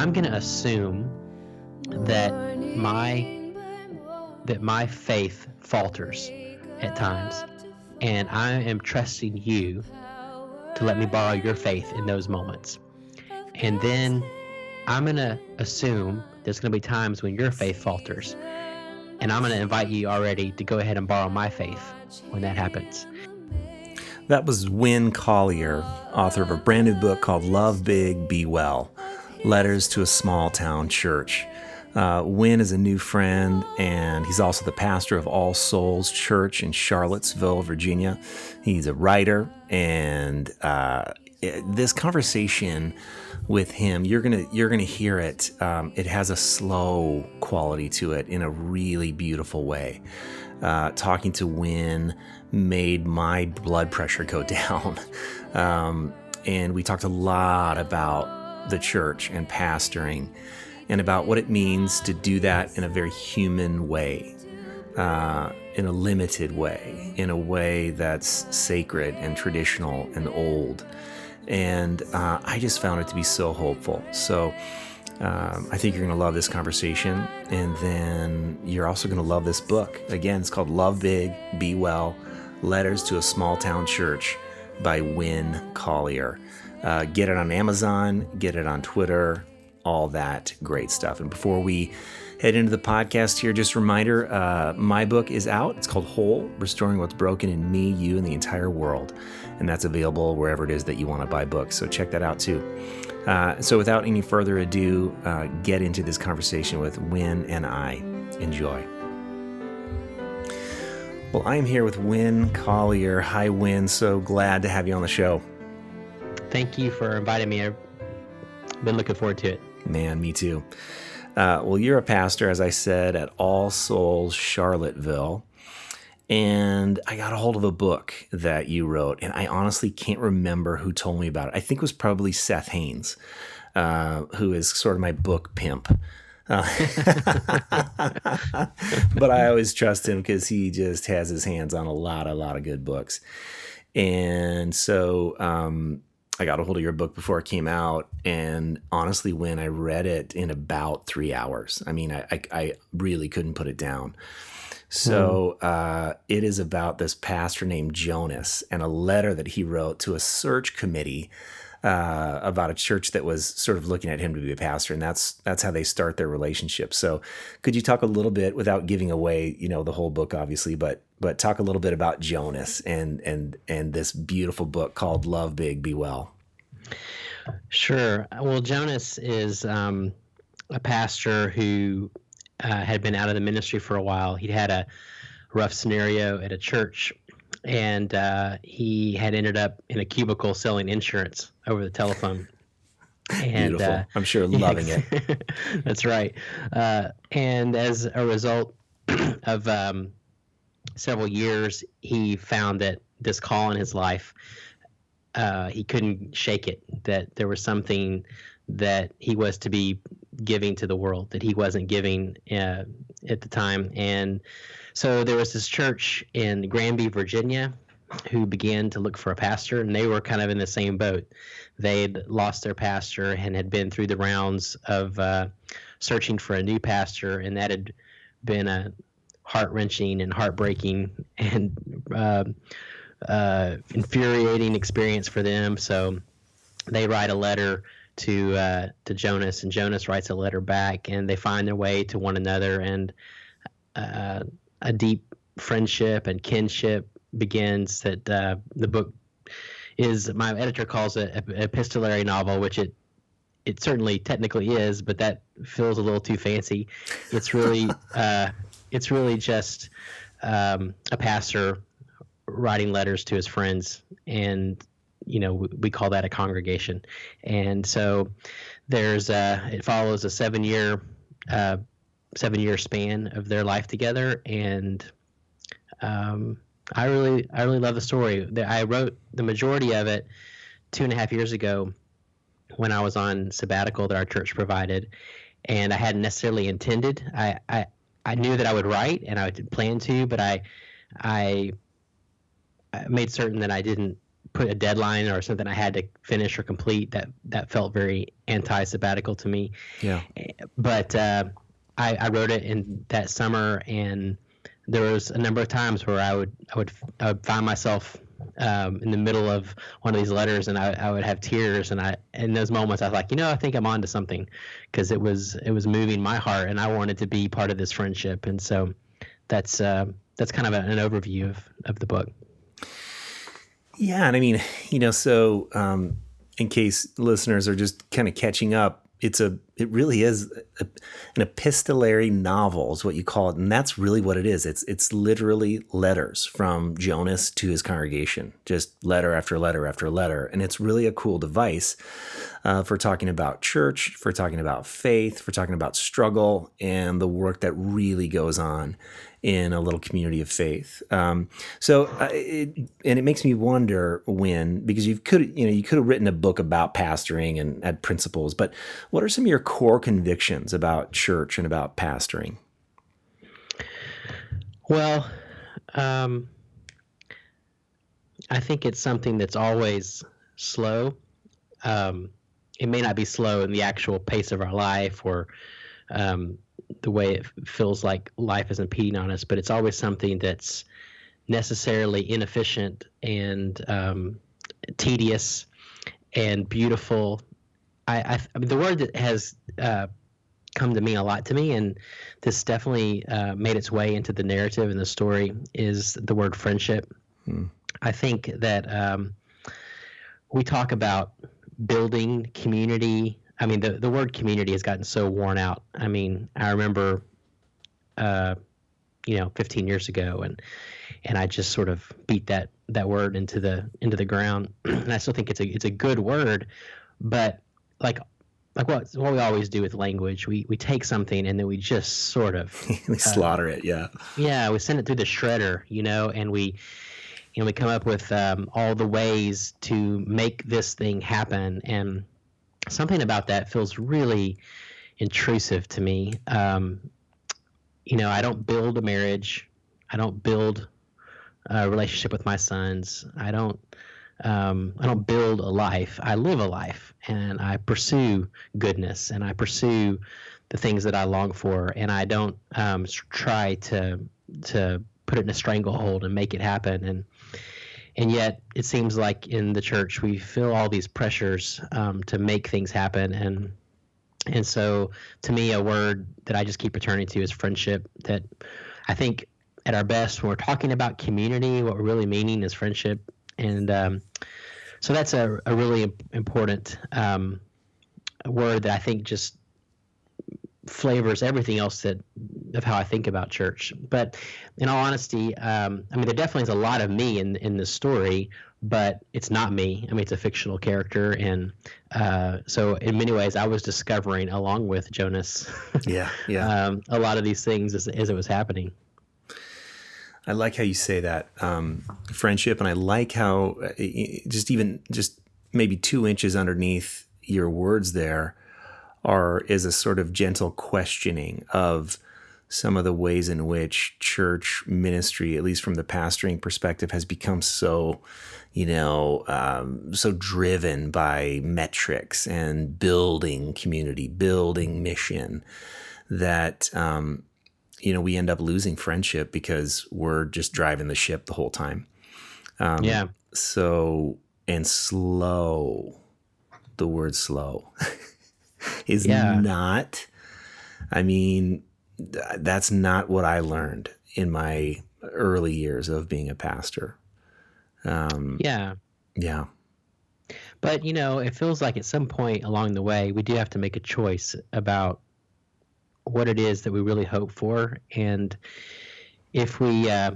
I'm going to assume that my that my faith falters at times, and I am trusting you to let me borrow your faith in those moments. And then I'm going to assume there's going to be times when your faith falters. And I'm going to invite you already to go ahead and borrow my faith when that happens. That was Winn Collier, author of a brand new book called Love Big, Be Well Letters to a Small Town Church. Uh, Winn is a new friend, and he's also the pastor of All Souls Church in Charlottesville, Virginia. He's a writer, and uh, this conversation with him, you're gonna you're gonna hear it. Um, it has a slow quality to it in a really beautiful way. Uh, talking to Winn made my blood pressure go down, um, and we talked a lot about the church and pastoring and about what it means to do that in a very human way, uh, in a limited way, in a way that's sacred and traditional and old. And uh, I just found it to be so hopeful. So um, I think you're going to love this conversation. And then you're also going to love this book. Again, it's called Love Big, Be Well Letters to a Small Town Church by Winn Collier. Uh, get it on Amazon, get it on Twitter, all that great stuff. And before we head into the podcast here, just a reminder uh, my book is out. It's called Whole Restoring What's Broken in Me, You, and the Entire World. And that's available wherever it is that you want to buy books. So check that out too. Uh, so without any further ado, uh, get into this conversation with Winn and I. Enjoy. Well, I'm here with Winn Collier. Hi, Winn. So glad to have you on the show. Thank you for inviting me. I've been looking forward to it. Man, me too. Uh, well, you're a pastor, as I said, at All Souls Charlottesville. And I got a hold of a book that you wrote, and I honestly can't remember who told me about it. I think it was probably Seth Haines, uh, who is sort of my book pimp. Uh, but I always trust him because he just has his hands on a lot, a lot of good books. And so um, I got a hold of your book before it came out, and honestly, when I read it in about three hours, I mean, I I, I really couldn't put it down. So hmm. uh, it is about this pastor named Jonas and a letter that he wrote to a search committee uh, about a church that was sort of looking at him to be a pastor, and that's that's how they start their relationship. So, could you talk a little bit without giving away, you know, the whole book, obviously, but but talk a little bit about Jonas and and and this beautiful book called Love Big, Be Well. Sure. Well, Jonas is um, a pastor who uh, had been out of the ministry for a while. He'd had a rough scenario at a church, and uh, he had ended up in a cubicle selling insurance over the telephone. And, Beautiful. Uh, I'm sure loving it. That's right. Uh, and as a result of um, several years, he found that this call in his life, uh, he couldn't shake it. That there was something that he was to be giving to the world that he wasn't giving uh, at the time. And so there was this church in Granby, Virginia, who began to look for a pastor, and they were kind of in the same boat. They'd lost their pastor and had been through the rounds of uh, searching for a new pastor, and that had been a heart wrenching and heartbreaking and uh, uh, infuriating experience for them. So they write a letter to uh, to Jonas, and Jonas writes a letter back, and they find their way to one another, and uh, a deep friendship and kinship begins. That uh, the book is my editor calls it epistolary novel, which it it certainly technically is, but that feels a little too fancy. It's really uh, it's really just um, a pastor writing letters to his friends and you know we call that a congregation. And so there's uh it follows a seven year uh seven year span of their life together. And um i really i really love the story. I wrote the majority of it two and a half years ago when i was on sabbatical that our church provided. And i hadn't necessarily intended i, I knew that i would write and i would plan to but i i I made certain that I didn't put a deadline or something I had to finish or complete. That that felt very anti-sabbatical to me. Yeah. But uh, I, I wrote it in that summer, and there was a number of times where I would I would, I would find myself um, in the middle of one of these letters, and I, I would have tears, and I in those moments I was like, you know, I think I'm onto something, because it was it was moving my heart, and I wanted to be part of this friendship, and so that's uh, that's kind of an overview of of the book. Yeah, and I mean, you know, so um, in case listeners are just kind of catching up, it's a it really is a, an epistolary novel is what you call it. And that's really what it is. It's it's literally letters from jonas to his congregation. Just letter after letter after letter. And it's really a cool device uh, for talking about church for talking about faith for talking about struggle and the work that really goes on in a little community of faith. Um, so, uh, it, and it makes me wonder Winn because you could you know you could have written a book about pastoring and had principles, but what are some of your core convictions about church and about pastoring? Well, um, I think it's something that's always slow. Um, it may not be slow in the actual pace of our life or um, the way it feels like life is impeding on us, but it's always something that's necessarily inefficient and um, tedious and beautiful. I, I, I, mean, the word that has uh, come to mean a lot to me, and this definitely uh, made its way into the narrative and the story, is the word friendship. Hmm. I think that um, we talk about building community I mean, the, the word community has gotten so worn out. I mean, I remember, uh, you know, 15 years ago, and and I just sort of beat that that word into the into the ground. and I still think it's a it's a good word, but like like what what we always do with language, we we take something and then we just sort of we uh, slaughter it. Yeah. Yeah, we send it through the shredder, you know, and we you know we come up with um, all the ways to make this thing happen and something about that feels really intrusive to me. Um, you know, I don't build a marriage. I don't build a relationship with my sons. I don't. Um, I don't build a life. I live a life, and I pursue goodness, and I pursue the things that I long for, and I don't um, try to to put it in a stranglehold and make it happen. And and yet it seems like in the church we feel all these pressures um, to make things happen and and so to me a word that i just keep returning to is friendship that i think at our best when we're talking about community what we're really meaning is friendship and um, so that's a, a really important um, word that i think just flavors everything else that of how I think about church. But in all honesty, um, I mean, there definitely is a lot of me in in the story, but it's not me. I mean, it's a fictional character, and uh, so in many ways, I was discovering along with Jonas. yeah, yeah. um, a lot of these things as, as it was happening. I like how you say that um, friendship, and I like how uh, just even just maybe two inches underneath your words there are is a sort of gentle questioning of some of the ways in which church ministry, at least from the pastoring perspective, has become so, you know, um, so driven by metrics and building community, building mission, that um, you know we end up losing friendship because we're just driving the ship the whole time. Um, yeah. So and slow, the word slow. is yeah. not, I mean, that's not what I learned in my early years of being a pastor. Um, yeah. Yeah. But, you know, it feels like at some point along the way, we do have to make a choice about what it is that we really hope for. And if we, uh,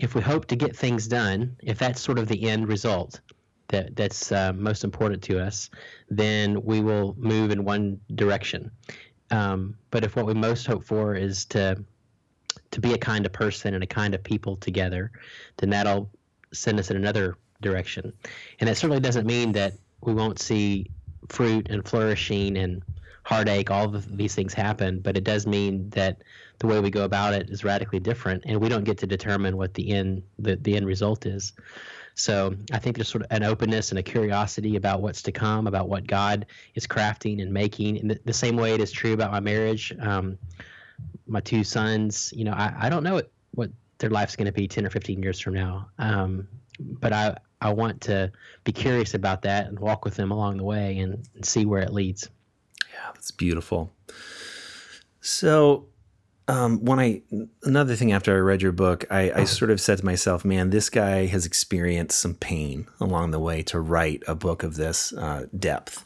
if we hope to get things done, if that's sort of the end result, that that's uh, most important to us, then we will move in one direction. Um, but if what we most hope for is to to be a kind of person and a kind of people together, then that'll send us in another direction. And that certainly doesn't mean that we won't see fruit and flourishing and heartache, all of these things happen, but it does mean that the way we go about it is radically different, and we don't get to determine what the end the, the end result is. So I think there's sort of an openness and a curiosity about what's to come, about what God is crafting and making. In the, the same way it is true about my marriage. Um, my two sons, you know, I, I don't know what, what their life's going to be 10 or 15 years from now. Um, but I, I want to be curious about that and walk with them along the way and, and see where it leads. Yeah, that's beautiful. So, um, when I another thing after I read your book, I, I, sort of said to myself, "Man, this guy has experienced some pain along the way to write a book of this uh, depth."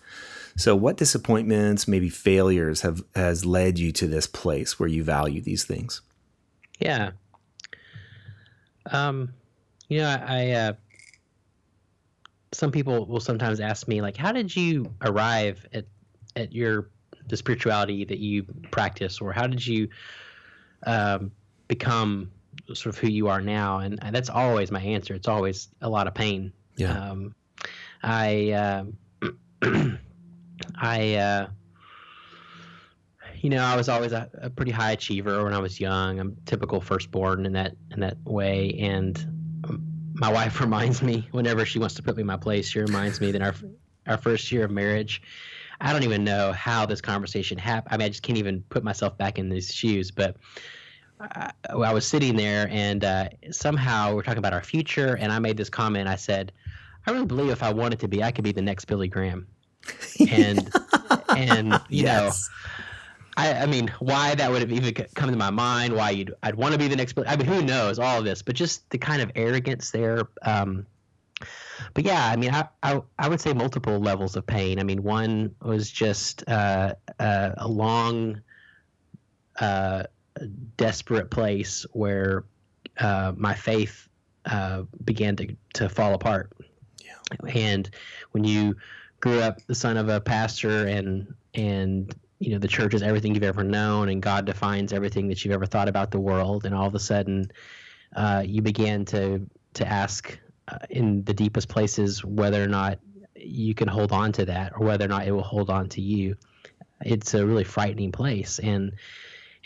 So, what disappointments, maybe failures, have has led you to this place where you value these things? Yeah. Um, you know, I, I uh, some people will sometimes ask me like, "How did you arrive at at your the spirituality that you practice, or how did you um, become sort of who you are now?" And that's always my answer. It's always a lot of pain. Yeah. Um, I uh, I uh, you know, I was always a, a, pretty high achiever when I was young. I'm typical firstborn in that in that way, and my wife reminds me whenever she wants to put me in my place. She reminds me that our our first year of marriage. I don't even know how this conversation happened. I mean, I just can't even put myself back in these shoes. But I, I was sitting there, and uh, somehow we're talking about our future, and I made this comment. I said, "I really believe if I wanted to be, I could be the next Billy Graham." And and you yes. know I, I, mean, why that would have even come to my mind? Why you'd I'd want to be the next. I mean, who knows all of this? But just the kind of arrogance there. Um, but yeah, I mean, I, I, I would say multiple levels of pain. I mean, one was just uh, uh, a long, uh, desperate place where uh, my faith uh, began to to fall apart. Yeah. And when you grew up the son of a pastor and and you know the church is everything you've ever known and god defines everything that you've ever thought about the world and all of a sudden uh, you began to to ask in the deepest places whether or not you can hold on to that or whether or not it will hold on to you it's a really frightening place and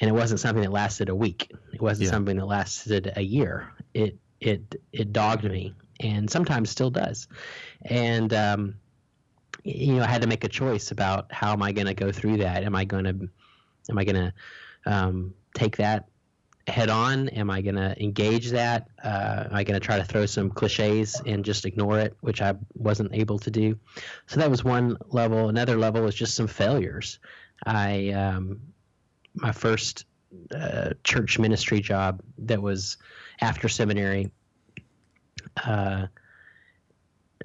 and it wasn't something that lasted a week it wasn't yeah. something that lasted a year it it it dogged me and sometimes still does and um you know, I had to make a choice about how am I going to go through that? Am I going to, am I going to um, take that head on? Am I going to engage that? Uh, am I going to try to throw some cliches and just ignore it, which I wasn't able to do? So that was one level. Another level was just some failures. I, um, my first uh, church ministry job that was after seminary. Uh,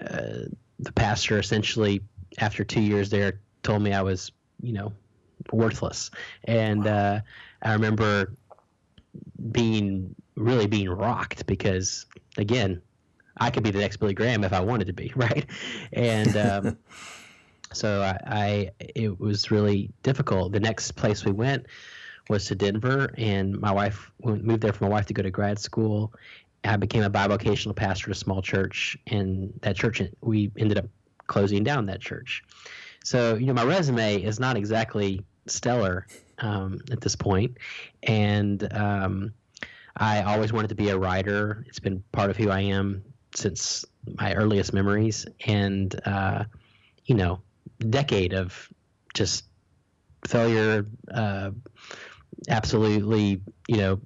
uh, the pastor essentially, after two years there, told me I was, you know, worthless. And wow. uh, I remember being really being rocked because, again, I could be the next Billy Graham if I wanted to be, right? And um, so I, I, it was really difficult. The next place we went was to Denver, and my wife moved there for my wife to go to grad school, I became a bivocational pastor at a small church, and that church we ended up closing down that church. So you know, my resume is not exactly stellar um, at this point, and um, I always wanted to be a writer. It's been part of who I am since my earliest memories, and uh, you know, decade of just failure, uh, absolutely, you know,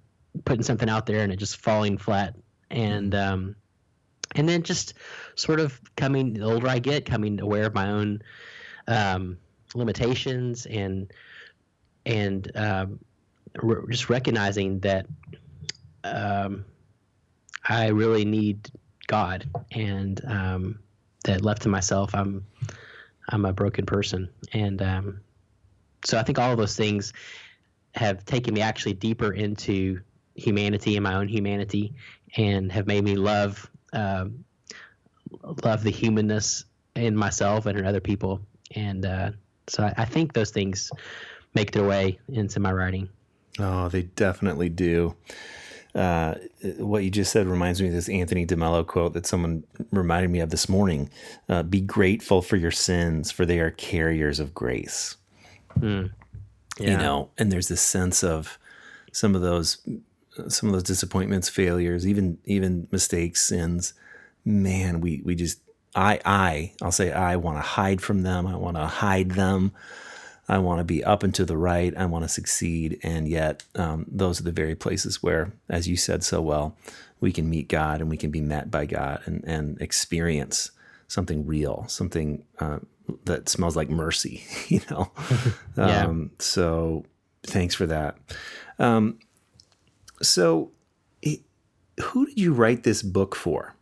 putting something out there and it just falling flat and um, and then just sort of coming the older I get, coming aware of my own um, limitations and and um, re- just recognizing that um, I really need God and um, that left to myself, I'm I'm a broken person, and um, so I think all of those things have taken me actually deeper into humanity and my own humanity and have made me love um, love the humanness in myself and in other people. And uh, so I, I, think those things make their way into my writing. Oh, they definitely do. Uh, what you just said reminds me of this Anthony DeMello quote that someone reminded me of this morning. Uh, Be grateful for your sins, for they are carriers of grace. Mm. You know, and there's this sense of some of those some of those disappointments, failures, even even mistakes, sins. Man, we we just I I I'll say I want to hide from them. I want to hide them. I want to be up and to the right. I want to succeed. And yet, um, those are the very places where, as you said so well, we can meet God and we can be met by God and, and experience something real, something uh, that smells like mercy, you know? Yeah. um, so thanks for that. Um, so, it, who did you write this book for?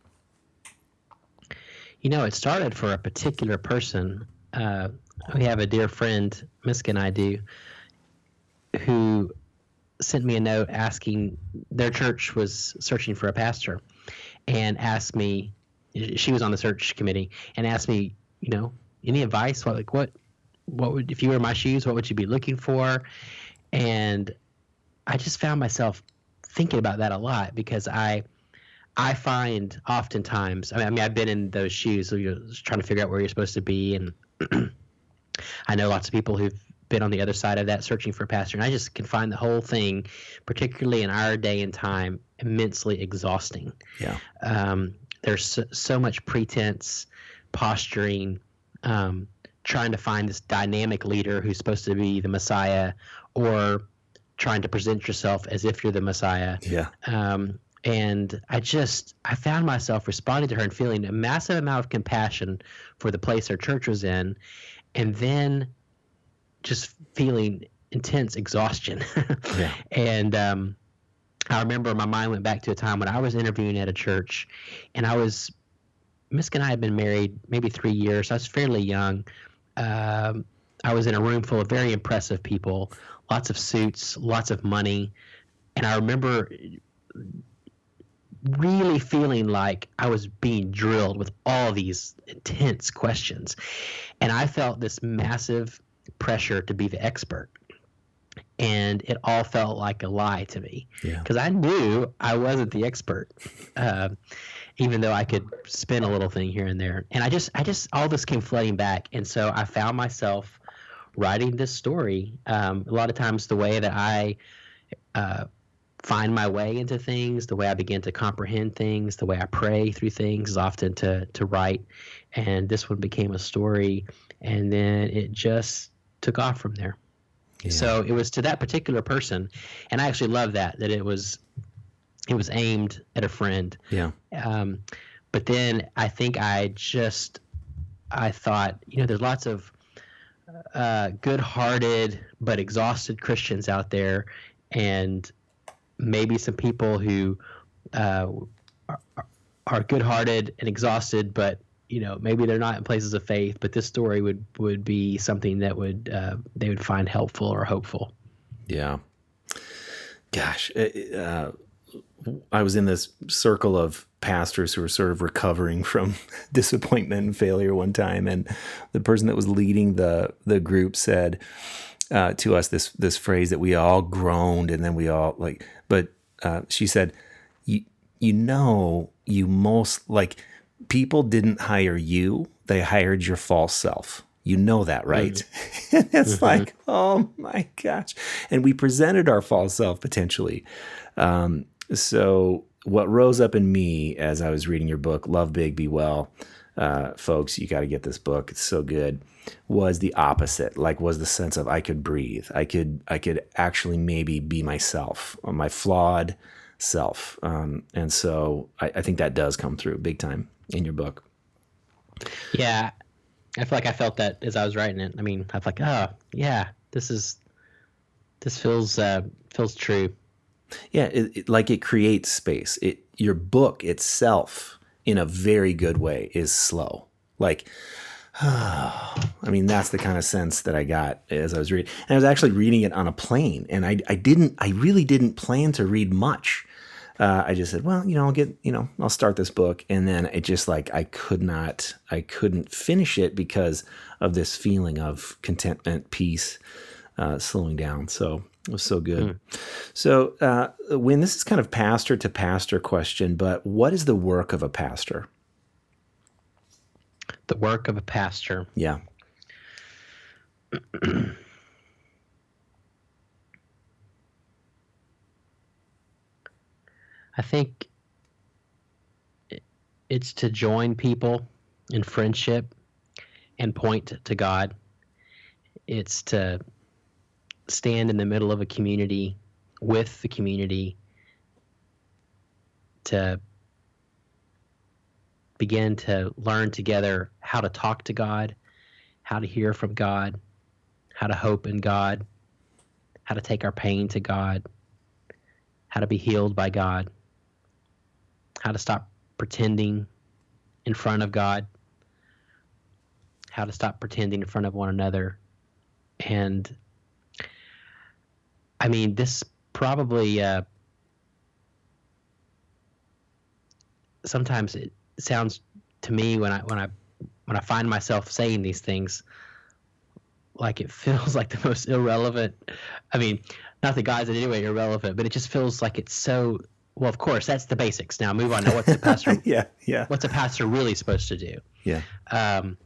You know, it started for a particular person. Uh, we have a dear friend, Miska and I do, who sent me a note asking their church was searching for a pastor and asked me she was on the search committee and asked me you know any advice? What like what what would if you were in my shoes what would you be looking for? And i just found myself thinking about that a lot because i i find oftentimes i mean, I i've been in those shoes so you're trying to figure out where you're supposed to be and I know lots of people who've been on the other side of that searching for a pastor, and I just can find the whole thing, particularly in our day and time, immensely exhausting. Yeah. Um, there's so, so, much pretense, posturing, um, trying to find this dynamic leader who's supposed to be the Messiah, or trying to present yourself as if you're the Messiah. Yeah. Um, and I just I found myself responding to her and feeling a massive amount of compassion for the place her church was in, and then just feeling intense exhaustion. yeah. And um, I remember my mind went back to a time when I was interviewing at a church, and I was Misk and I had been married maybe three years. I was fairly young. Um, I was in a room full of very impressive people, lots of suits, lots of money, and I remember really feeling like I was being drilled with all these intense questions. And I felt this massive pressure to be the expert. And it all felt like a lie to me because yeah. I knew I wasn't the expert, uh, even though I could spin a little thing here and there. And I just, I just, all this came flooding back, and so I found myself writing this story. Um, a lot of times, the way that I uh, find my way into things, the way I begin to comprehend things, the way I pray through things is often to to write. And this one became a story, and then it just took off from there. Yeah. So it was to that particular person, and I actually love that that it was it was aimed at a friend. Yeah. Um, but then I think I just I thought you know there's lots of uh, good-hearted but exhausted Christians out there, and maybe some people who uh, are, are good-hearted and exhausted, but you know maybe they're not in places of faith. But this story would would be something that would uh, they would find helpful or hopeful. Yeah. Gosh, uh, I was in this circle of pastors who were sort of recovering from disappointment and failure one time, and the person that was leading the the group said uh, to us this this phrase that we all groaned, and then we all like, but uh, she said, "You you know, you most like people didn't hire you; they hired your false self." You know that, right? Mm-hmm. and it's mm-hmm. like, oh my gosh. And we presented our false self potentially. Um, so, what rose up in me as I was reading your book, Love Big, Be Well, uh, folks, you got to get this book. It's so good. Was the opposite. Like, was the sense of I could breathe. I could, I could actually maybe be myself, my flawed self. Um, and so, I, I think that does come through big time in your book. Yeah, I feel like I felt that as I was writing it. I mean, I felt like, oh yeah, this is this feels uh, feels true. Yeah, it, it, like it creates space. It your book itself, in a very good way, is slow. Like, I mean, that's the kind of sense that I got as I was reading. And I was actually reading it on a plane, and I I didn't I really didn't plan to read much. Uh, I just said, well, you know, I'll get, you know, I'll start this book, and then it just like I could not, I couldn't finish it because of this feeling of contentment, peace, uh, slowing down. So it was so good. Mm. So, uh, Winn this is kind of pastor to pastor question, but what is the work of a pastor? The work of a pastor. Yeah. I think it's to join people in friendship and point to God. It's to stand in the middle of a community with the community to begin to learn together how to talk to God, how to hear from God, how to hope in God, how to take our pain to God, how to be healed by God, how to stop pretending in front of God, how to stop pretending in front of one another. And I mean, this probably uh, sometimes it sounds to me when I when I when I find myself saying these things like it feels like the most irrelevant. I mean, not the guys in any way irrelevant, but it just feels like it's so. Well, of course, that's the basics. Now move on. Now, what's the pastor? yeah, yeah. What's a pastor really supposed to do? Yeah. Um,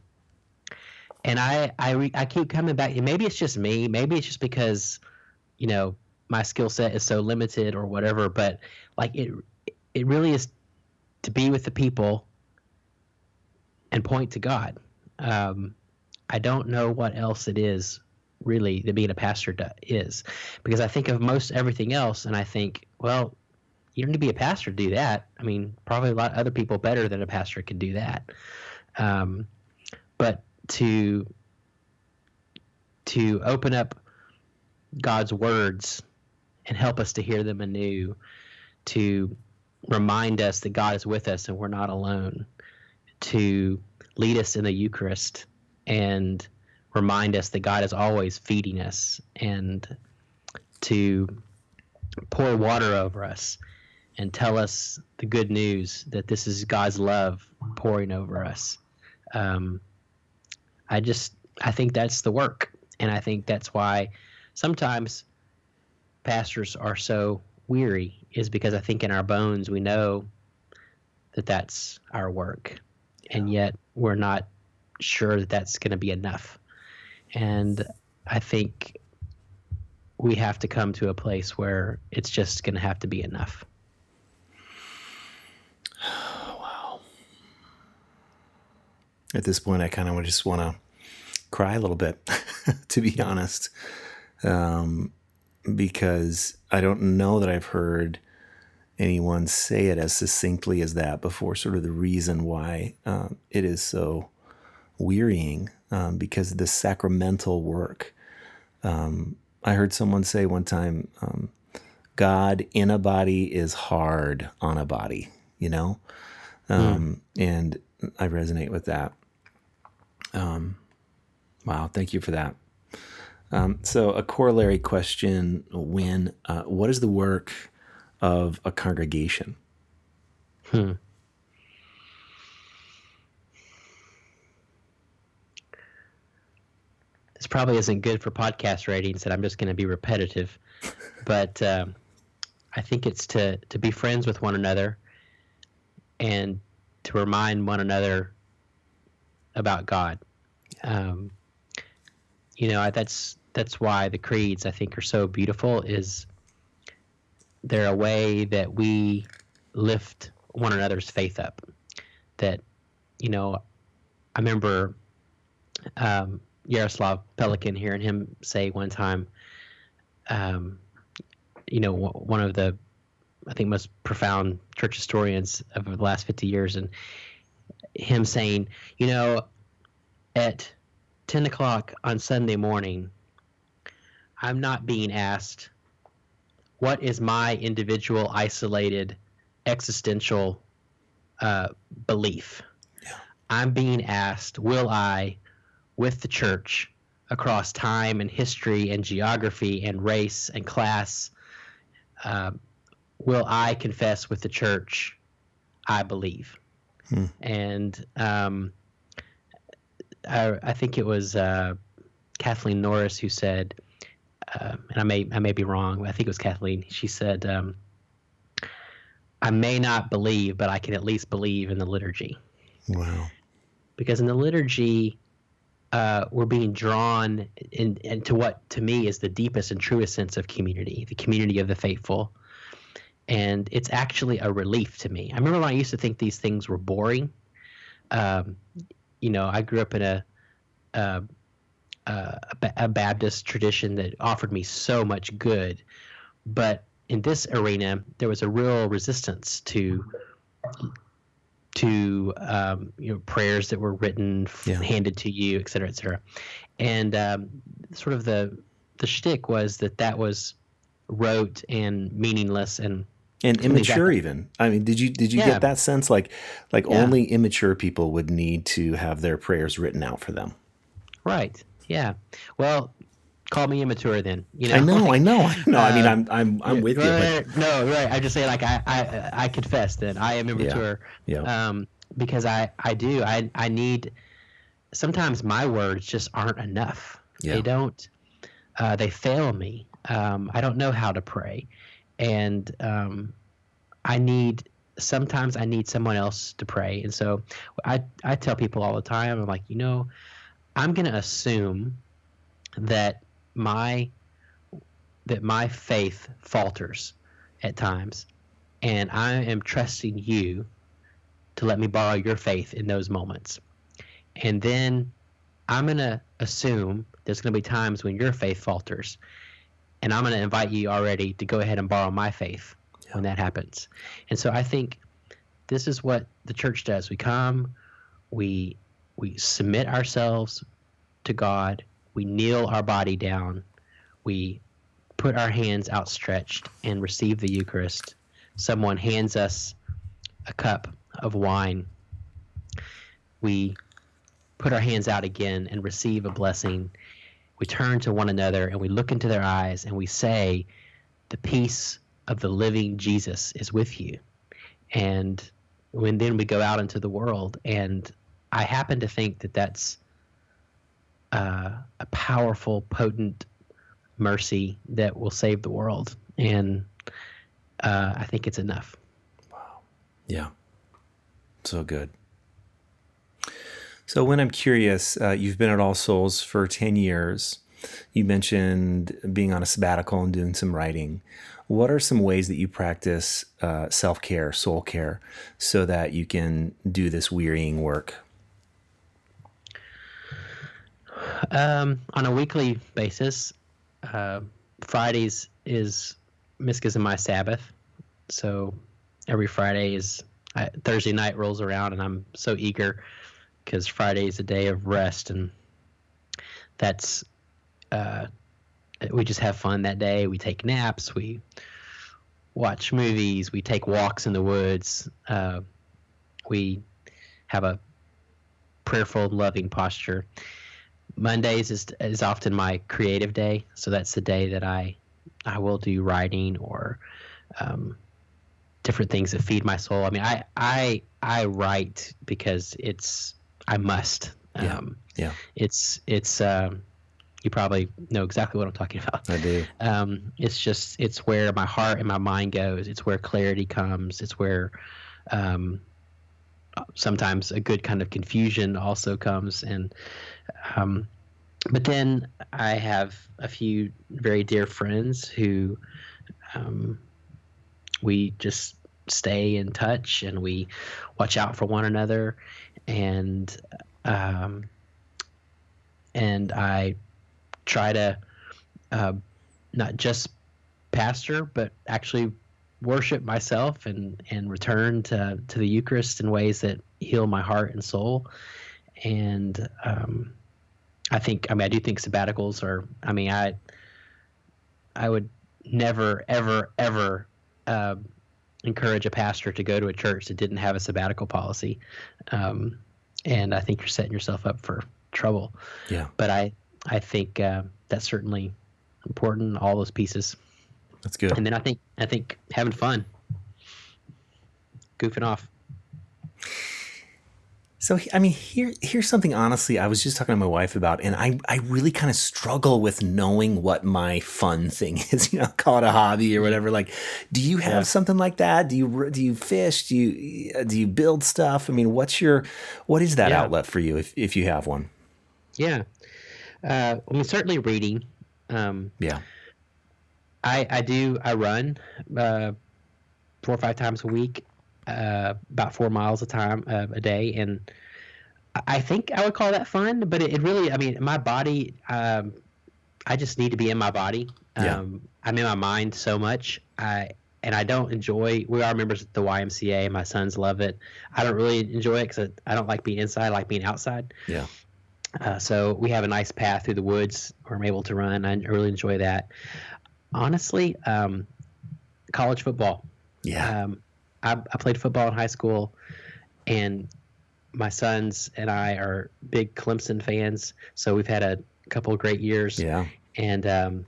and I I re, I keep coming back. Maybe it's just me. Maybe it's just because, you know, my skill set is so limited or whatever. But like it, it really is to be with the people and point to God. Um, I don't know what else it is really that being a pastor do, is because I think of most everything else and I think, well, you don't need to be a pastor to do that. I mean, probably a lot of other people better than a pastor could do that. Um, but to to open up God's words and help us to hear them anew, to remind us that God is with us and we're not alone, to lead us in the Eucharist and remind us that God is always feeding us and to pour water over us and tell us the good news that this is God's love pouring over us. Um, I just, I think that's the work. And I think that's why sometimes pastors are so weary, is because I think in our bones we know that that's our work. Yeah. And yet we're not sure that that's going to be enough. And I think we have to come to a place where it's just going to have to be enough. wow. At this point, I kind of just want to cry a little bit, to be honest, um, because I don't know that I've heard anyone say it as succinctly as that before, sort of the reason why um, it is so wearying um, because of the sacramental work. Um, I heard someone say one time, um, God in a body is hard on a body, you know? Mm. And I resonate with that. Um, wow, thank you for that. Um, so, a corollary question Winn, uh, what is the work of a congregation? Hmm. this probably isn't good for podcast ratings, and I'm just going to be repetitive. but um, I think it's to to be friends with one another and to remind one another about God. Um, you know, that's that's why the creeds I think are so beautiful. Is they're a way that we lift one another's faith up. That you know, I remember um, Jaroslav Pelikan hearing him say one time, um, you know, one of the, I think, most profound church historians of the last 50 years, and him saying, you know, at 10 o'clock on Sunday morning, I'm not being asked, what is my individual, isolated, existential uh, belief? Yeah. I'm being asked, will I with the church across time and history and geography and race and class. Uh, will I confess with the church? I believe. Hmm. And um, I, I, think it was uh, Kathleen Norris who said, uh, and I may I may be wrong, but I think it was Kathleen. She said, um, "I may not believe, but I can at least believe in the liturgy." Wow. Because in the liturgy, uh, we're being drawn in, into what to me is the deepest and truest sense of community, the community of the faithful. and it's actually a relief to me. I remember when I used to think these things were boring. Um, you know, I grew up in a, a, a Baptist tradition that offered me so much good, but in this arena, there was a real resistance to to um, you know prayers that were written, yeah. handed to you, et cetera, et cetera. And um, sort of the the shtick was that that was rote and meaningless and and immature even. I mean did you did you yeah. get that sense like like yeah. only immature people would need to have their prayers written out for them? Right. Yeah. Well call me immature then you know i know i know i know. Uh, i mean i'm i'm i'm with right, you but... no right. I just say like i i i confess that i am immature yeah. yeah. um because i i do. I i need sometimes my words just aren't enough. Yeah. they don't uh, they fail me. Um, i don't know how to pray and um, I need sometimes I need someone else to pray, and so I I tell people all the time I'm like you know I'm gonna assume that my that my faith falters at times, and I am trusting you to let me borrow your faith in those moments, and then I'm gonna assume there's gonna be times when your faith falters, and I'm going to invite you already to go ahead and borrow my faith yeah. when that happens. And so I think this is what the church does. We come, we we submit ourselves to God, we kneel our body down, we put our hands outstretched and receive the Eucharist. Someone hands us a cup of wine. We put our hands out again and receive a blessing we turn to one another and we look into their eyes and we say, The peace of the living Jesus is with you. And when then we go out into the world, and I happen to think that that's uh, a powerful, potent mercy that will save the world. And uh, I think it's enough. Wow. Yeah. So good. So, Winn I'm curious, uh, you've been at All Souls for 10 years. You mentioned being on a sabbatical and doing some writing. What are some ways that you practice uh, self care, soul care, so that you can do this wearying work? Um, on a weekly basis, uh, Fridays is Miska's and my Sabbath. So every Friday is I, Thursday night rolls around, and I'm so eager because Friday is a day of rest, and that's uh, we just have fun that day. We take naps, we watch movies, we take walks in the woods, uh, we have a prayerful, loving posture. Mondays is is often my creative day, so that's the day that I I will do writing or um, different things that feed my soul. I mean, I I I write because it's I must. Yeah. Um, yeah. It's it's um, you probably know exactly what I'm talking about. I do. Um, it's just it's where my heart and my mind goes. It's where clarity comes. It's where um, sometimes a good kind of confusion also comes and um, but then I have a few very dear friends who um, we just stay in touch and we watch out for one another and um, and I try to uh, not just pastor, but actually worship myself and and return to to the Eucharist in ways that heal my heart and soul. And um, I think I mean I do think sabbaticals are. I mean I I would never ever ever. Uh, encourage a pastor to go to a church that didn't have a sabbatical policy. Um, and I think you're setting yourself up for trouble. Yeah. But I, I think uh, that's certainly important. All those pieces. That's good. And then I think I think having fun, goofing off. So I mean, here here's something honestly I was just talking to my wife about, and I I really kind of struggle with knowing what my fun thing is. You know, call it a hobby or whatever. Like, do you have yeah. something like that? Do you do you fish? Do you do you build stuff? I mean, what's your what is that yeah. outlet for you if if you have one? Yeah, uh, I mean certainly reading. Um, yeah, I I do I run. Uh, four or five times a week, uh, about four miles a time uh, a day, and I think I would call that fun. But it, it really, I mean, my body, um, I just need to be in my body. Yeah. Um, I'm in my mind so much. I and I don't enjoy. We are members of the YMCA. My sons love it. I don't really enjoy it because I, I don't like being inside. I like being outside. Yeah. Uh, so we have a nice path through the woods where I'm able to run. I really enjoy that. Honestly, um, college football. Yeah. Um, I, I played football in high school, and my sons and I are big Clemson fans. So we've had a couple of great years. yeah. And um,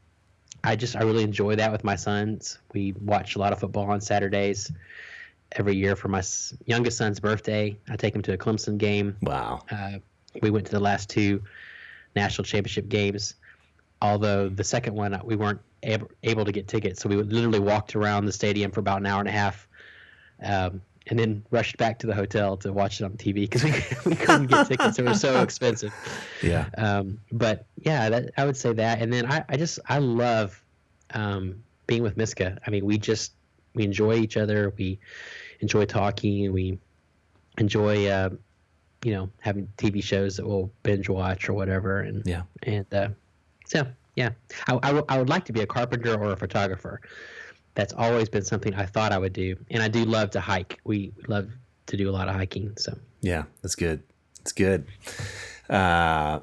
I just I really enjoy that with my sons. We watch a lot of football on Saturdays every year for my youngest son's birthday. I take him to a Clemson game. Wow. Uh, we went to the last two national championship games. Although the second one we weren't able to get tickets, so we literally walked around the stadium for about an hour and a half, um, and then rushed back to the hotel to watch it on TV because we, we couldn't get tickets; they were so expensive. Yeah. Um, but yeah, that, I would say that. And then I, I just I love um, being with Miska. I mean, we just we enjoy each other. We enjoy talking. We enjoy uh, you know having TV shows that we'll binge watch or whatever. And Yeah. and uh, so yeah, I, I, w- I would like to be a carpenter or a photographer. That's always been something I thought I would do, and I do love to hike. We love to do a lot of hiking. So Yeah, that's good. It's good. Uh,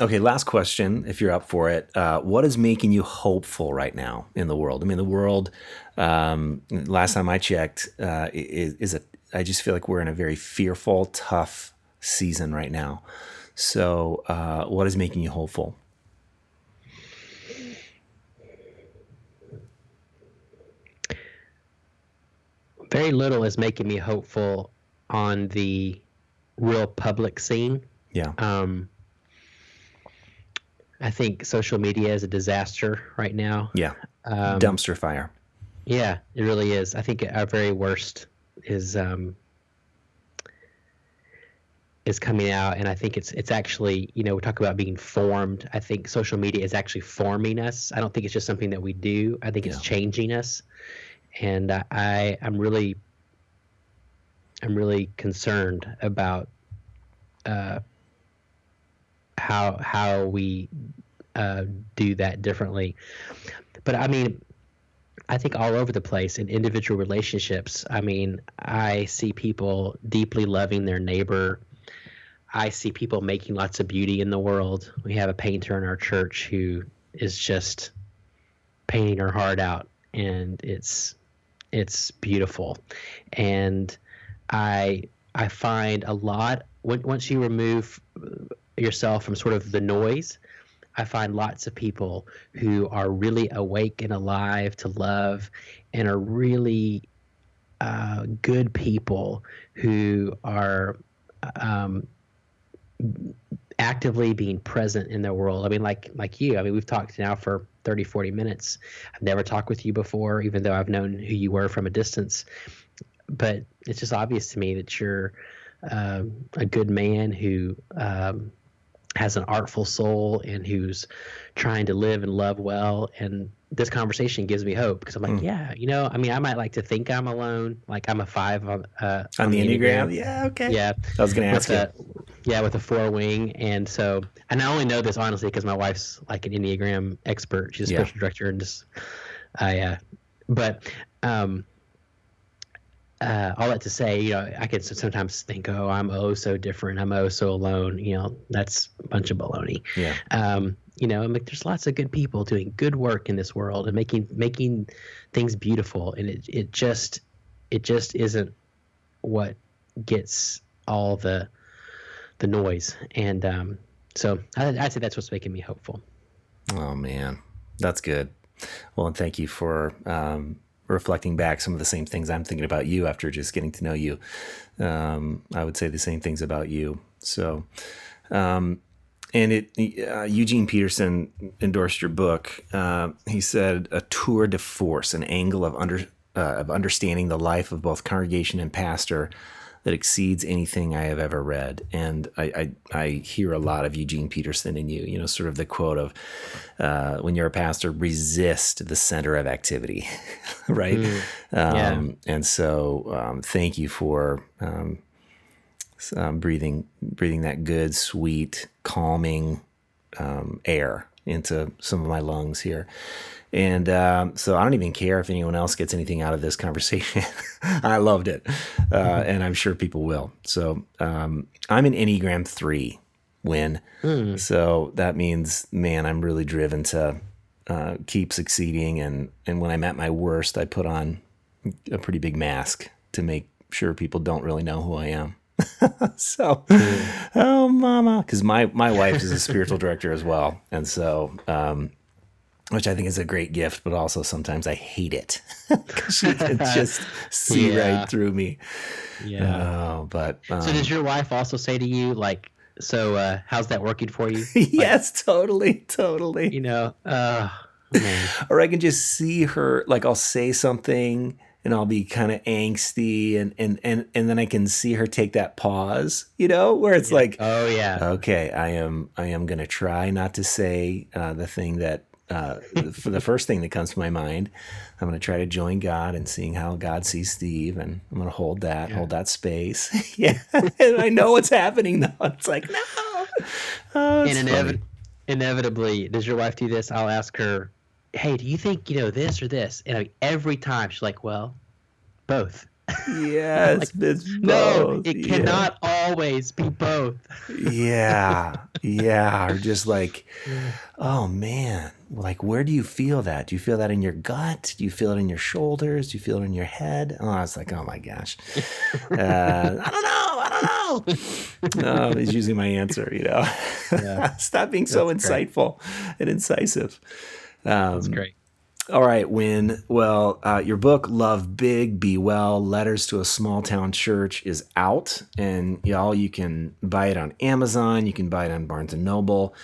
okay, last question, if you're up for it. Uh, what is making you hopeful right now in the world? I mean, the world. Um, last time I checked, uh, is, is a. I just feel like we're in a very fearful, tough season right now. So, uh, what is making you hopeful? Very little is making me hopeful on the real public scene. Yeah, Um, I think social media is a disaster right now. yeah. Um, Dumpster fire. Yeah, it really is. I think our very worst is um, is coming out, and I think it's it's actually you know we talk about being formed. I think social media is actually forming us. I don't think it's just something that we do. I think it's changing us, and I, I'm really I'm really concerned about uh, how how we uh, do that differently. But I mean, I think all over the place in individual relationships. I mean, I see people deeply loving their neighbor. I see people making lots of beauty in the world. We have a painter in our church who is just painting her heart out and it's it's beautiful. And I I find a lot once you remove yourself from sort of the noise, I find lots of people who are really awake and alive to love and are really uh, good people who are um, actively being present in their world. I mean, like like you. I mean, we've talked now for 30, 40 minutes. I've never talked with you before, even though I've known who you were from a distance. But it's just obvious to me that you're um, a good man who um, has an artful soul and who's trying to live and love well. And this conversation gives me hope because I'm like, yeah, you know, I mean, I might like to think I'm alone, like I'm a five on uh, On the Enneagram? Yeah, okay. Yeah, I was going to ask with you. a, yeah, with a four wing, and so and I only know this honestly because my wife's like an Enneagram expert. She's a Yeah. spiritual director, and just I, uh, but um, uh, all that to say, you know, I could sometimes think, oh, I'm oh so different, I'm oh so alone. You know, that's a bunch of baloney. Yeah. Um, you know, I'm like, there's lots of good people doing good work in this world and making making things beautiful, and it it just it just isn't what gets all the the noise. And um, so I, I'd say that's what's making me hopeful. Oh man, that's good. Well, and thank you for um, reflecting back some of the same things I'm thinking about you after just getting to know you. Um, I would say the same things about you. So, um, and it uh, Eugene Peterson endorsed your book. Uh, he said a tour de force, an angle of under uh, of understanding the life of both congregation and pastor that exceeds anything I have ever read. And I, I, I hear a lot of Eugene Peterson in you, you know, sort of the quote of uh, when you're a pastor, resist the center of activity, right? Mm, yeah. Um, and so um, thank you for um, um, breathing, breathing that good, sweet, calming um, air into some of my lungs here. And um, so I don't even care if anyone else gets anything out of this conversation. I loved it. Uh, and I'm sure people will. So um, I'm an Enneagram 3 win. Mm. So that means, man, I'm really driven to uh, keep succeeding. And, and when I'm at my worst, I put on a pretty big mask to make sure people don't really know who I am. so, mm. oh, mama, because my my wife is a spiritual director as well, and so um, which I think is a great gift, but also sometimes I hate it because she can just see yeah. right through me. Yeah. Uh, but um, so does your wife also say to you like, so uh, how's that working for you? yes, totally, totally. You know, uh, or I can just see her like I'll say something and I'll be kind of angsty and and and and then I can see her take that pause, you know, where it's yeah. like, oh yeah, okay, I am I am gonna try not to say uh, the thing that uh, for the first thing that comes to my mind. I'm going to try to join God and seeing how God sees Steve, and I'm going to hold that, yeah. hold that space. yeah, and I know what's happening though. It's like no. Oh, and inevi- inevitably, does your wife do this? I'll ask her, "Hey, do you think you know this or this?" And every time she's like, "Well, both." Yes, like, it's no, it yeah. cannot always be both. yeah, yeah, or just like, oh man, like where do you feel that? Do you feel that in your gut? Do you feel it in your shoulders? Do you feel it in your head? Oh, I was like, oh my gosh, uh, I don't know, I don't know. oh, he's using my answer, you know. Yeah. Stop being so That's insightful great. and incisive. Um, That's great. All right, Winn. Well, uh, your book, Love Big, Be Well Letters to a Small Town Church, is out. And y'all, you can buy it on Amazon. You can buy it on Barnes and Noble,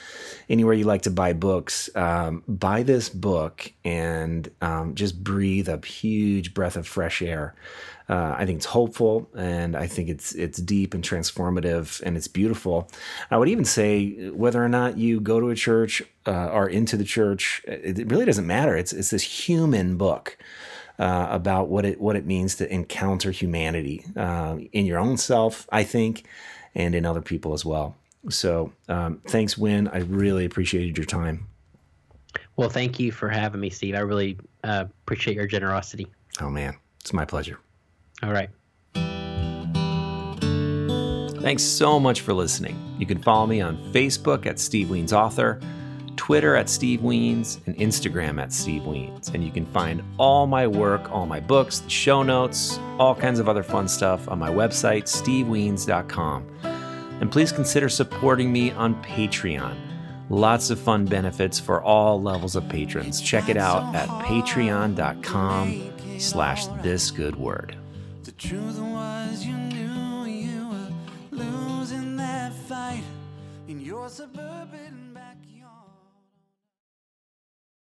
anywhere you like to buy books. Um, buy this book and um, just breathe a huge breath of fresh air. Uh, I think it's hopeful, and I think it's it's deep and transformative, and it's beautiful. I would even say whether or not you go to a church uh, or into the church, it really doesn't matter. It's it's this human book. Uh, about what it what it means to encounter humanity uh, in your own self, I think, and in other people as well. So, um, thanks, Winn. I really appreciated your time. Well, thank you for having me, Steve. I really uh, appreciate your generosity. Oh man, it's my pleasure. All right. Thanks so much for listening. You can follow me on Facebook at Steve Wiens Author, Twitter at Steve Wiens, and Instagram at Steve Wiens. And you can find all my work, all my books, show notes, all kinds of other fun stuff on my website, stevewiens.com. And please consider supporting me on Patreon. Lots of fun benefits for all levels of patrons. Check it out at patreon.com slash this good word. The truth was you knew you were losing that fight in your suburban